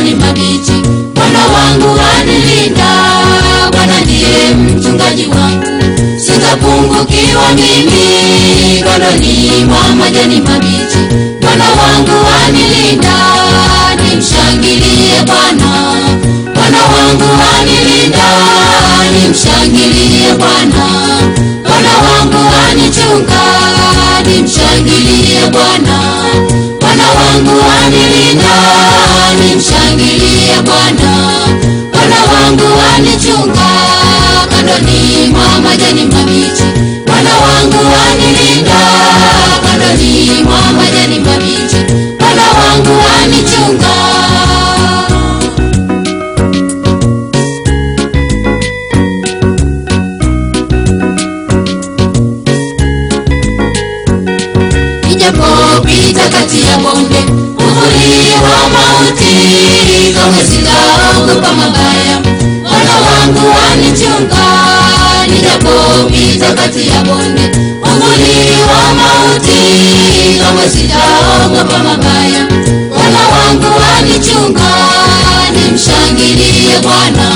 majani mabichi. Bwana wangu anilinda, Bwana ndiye mchungaji wangu, sitapungukiwa mimi. Kondoni mwa majani mabichi, Bwana wangu anilinda, nimshangilie Bwana. Bwana wangu anilinda, nimshangilie Bwana. Bwana wangu anichunga, nimshangilie Bwana. Bwana wangu anilinda wangu nijapopita kati ya bonde uvuli wa mauti kamwe sitaogopa mabaya. Bwana wangu wanichunga nimshangilie bwana.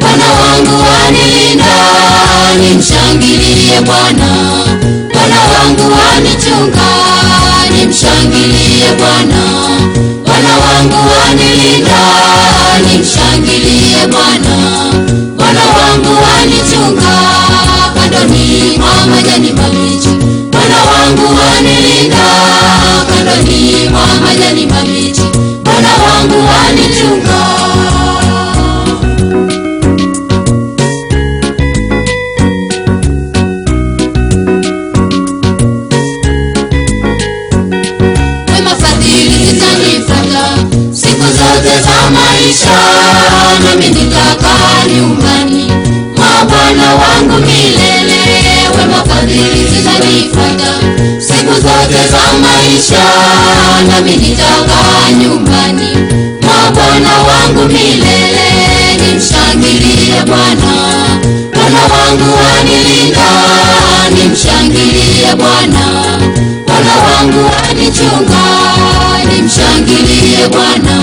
Bwana wangu wanilinda nimshangilie bwana. Bwana wangu wanichunga milele wema fadhili zitanifuata siku zote za maisha nami nitakaa nyumbani. Mwa bwana wangu milele nimshangilie bwana. Bwana wangu wanilinda nimshangilie bwana. Bwana wangu wanichunga nimshangilie bwana.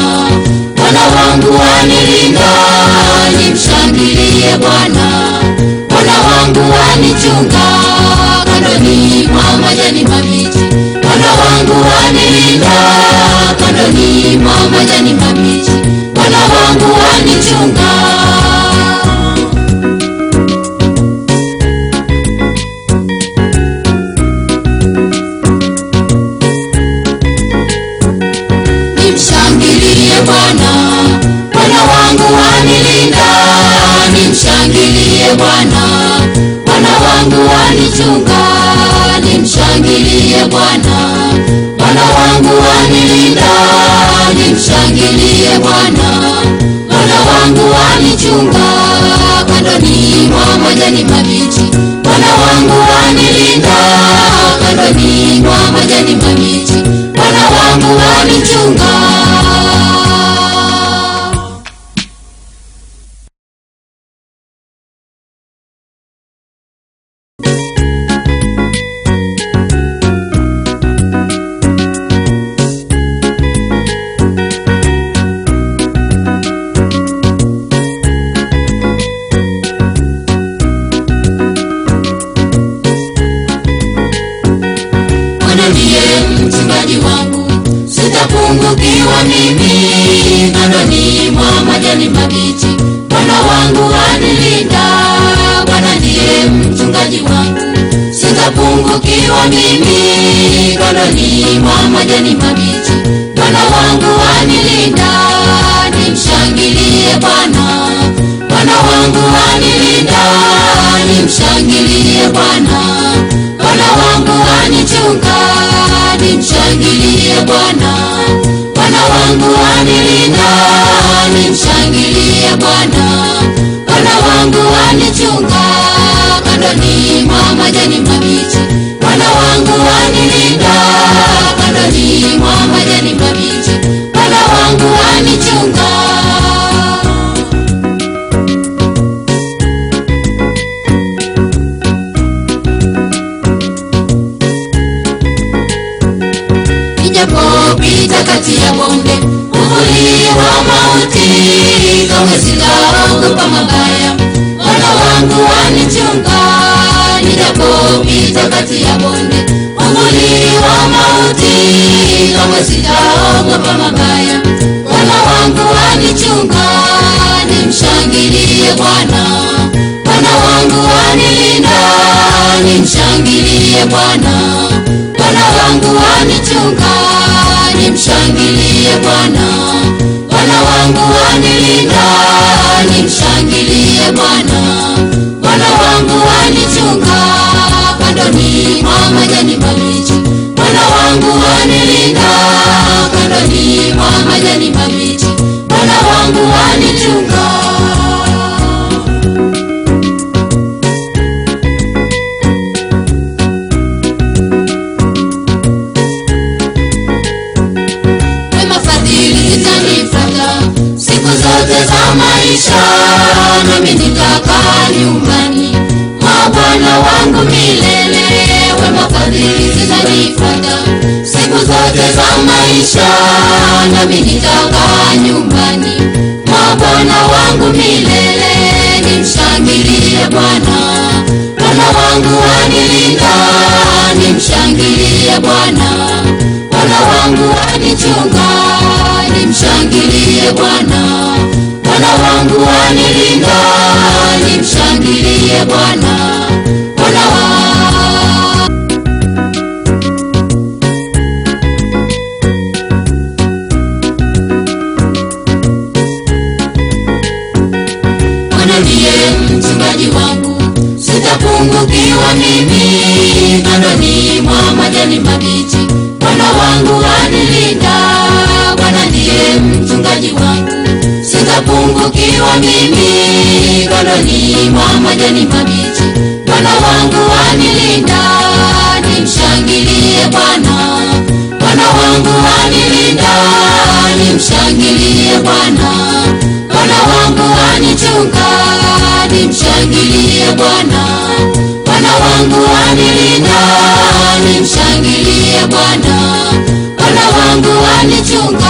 Bwana wangu wanilinda nimshangilie bwana wanichunga kandoni mwa majani mabichi bwana wangu wanilinda kandoni mwa majani mabichi bwana wangu wanichunga. Bwana wangu wanichunga nimshangilie bwana. Bwana wangu wanilinda nimshangilie bwana. Bwana wangu wanichunga kandoni mwa majani mabichi. Bwana wangu wanilinda kandoni mwa majani mabichi. Bwana wangu wanichunga mchungaji wangu, sitapungukiwa mimi. Kandoni mwa majani mabichi, Bwana wangu anilinda. Bwana ndiye mchungaji wangu, sitapungukiwa mimi. Kandoni mwa majani mabichi, Bwana wangu wanilinda. Wangu wanichunga, kandoni mwa majani mabichi. Bwana wangu wanilinda, kandoni mwa majani mabichi. Bwana wangu wanichunga. nijapopita kati ya bonde uvuli wa mauti kamwe sitaogopa mabaya wanichunga nijapopita kati ya bonde uvuli wa mauti. Kamwe sitaogopa mabaya bwana wangu wanichunga nimshangilie bwana. Bwana wangu wanilinda nimshangilie bwana. Bwana wangu wanichunga nimshangilie bwana. Bwana wangu wanilinda nimshangilie bwana wema fadhili zitanifuata siku zote za maisha nami nitakaa nyumbani. Mwa bwana wangu milele nimshangilie bwana. Bwana wangu anilinda, nimshangilie bwana. Bwana wangu anichunga, nimshangilie bwana. Bwana wangu anilinda, nimshangilie bwana Kandoni mwa majani mabichi, Bwana wangu wanilinda. Nimshangilie Bwana, Bwana wangu wanilinda. Nimshangilie Bwana, Bwana wangu wanichunga, nimshangilie Bwana. Bwana wangu wanilinda, nimshangilie Bwana. Bwana wangu wanichunga,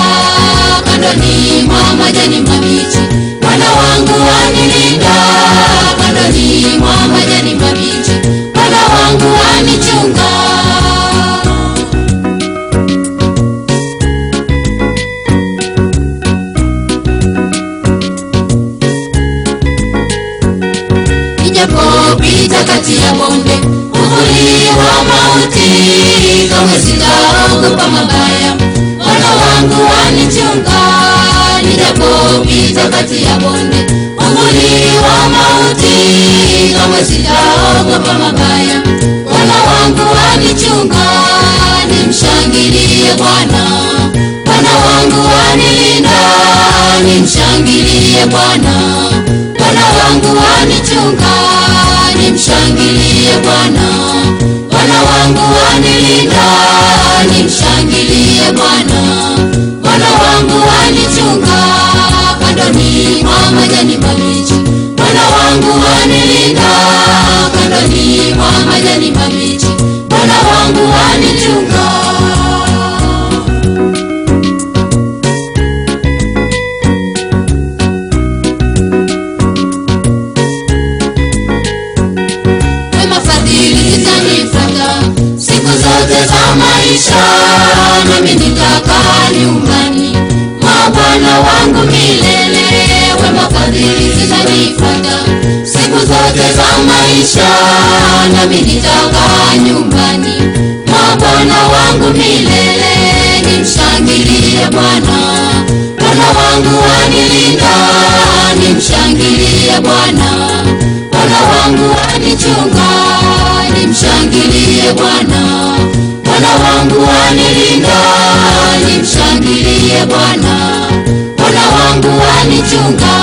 nijapopita kati ya bonde uvuli wa mauti. Kamwe sitaogopa mabaya bwana wangu wanichunga nimshangilie bwana. Bwana wangu wanilinda nimshangilie bwana. Bwana wangu wanichunga nimshangilie bwana. Bwana wangu wanilinda nimshangilie majani mabichi bwana wangu wanichunga siku maisha nami nitakaa nyumbani. Mwa bwana wangu milele nimshangilie bwana. Bwana wangu wanilinda nimshangilie bwana. Bwana wangu wanichunga nimshangilie bwana. Bwana wangu wanilinda nimshangilie bwana. Bwana wangu wanichunga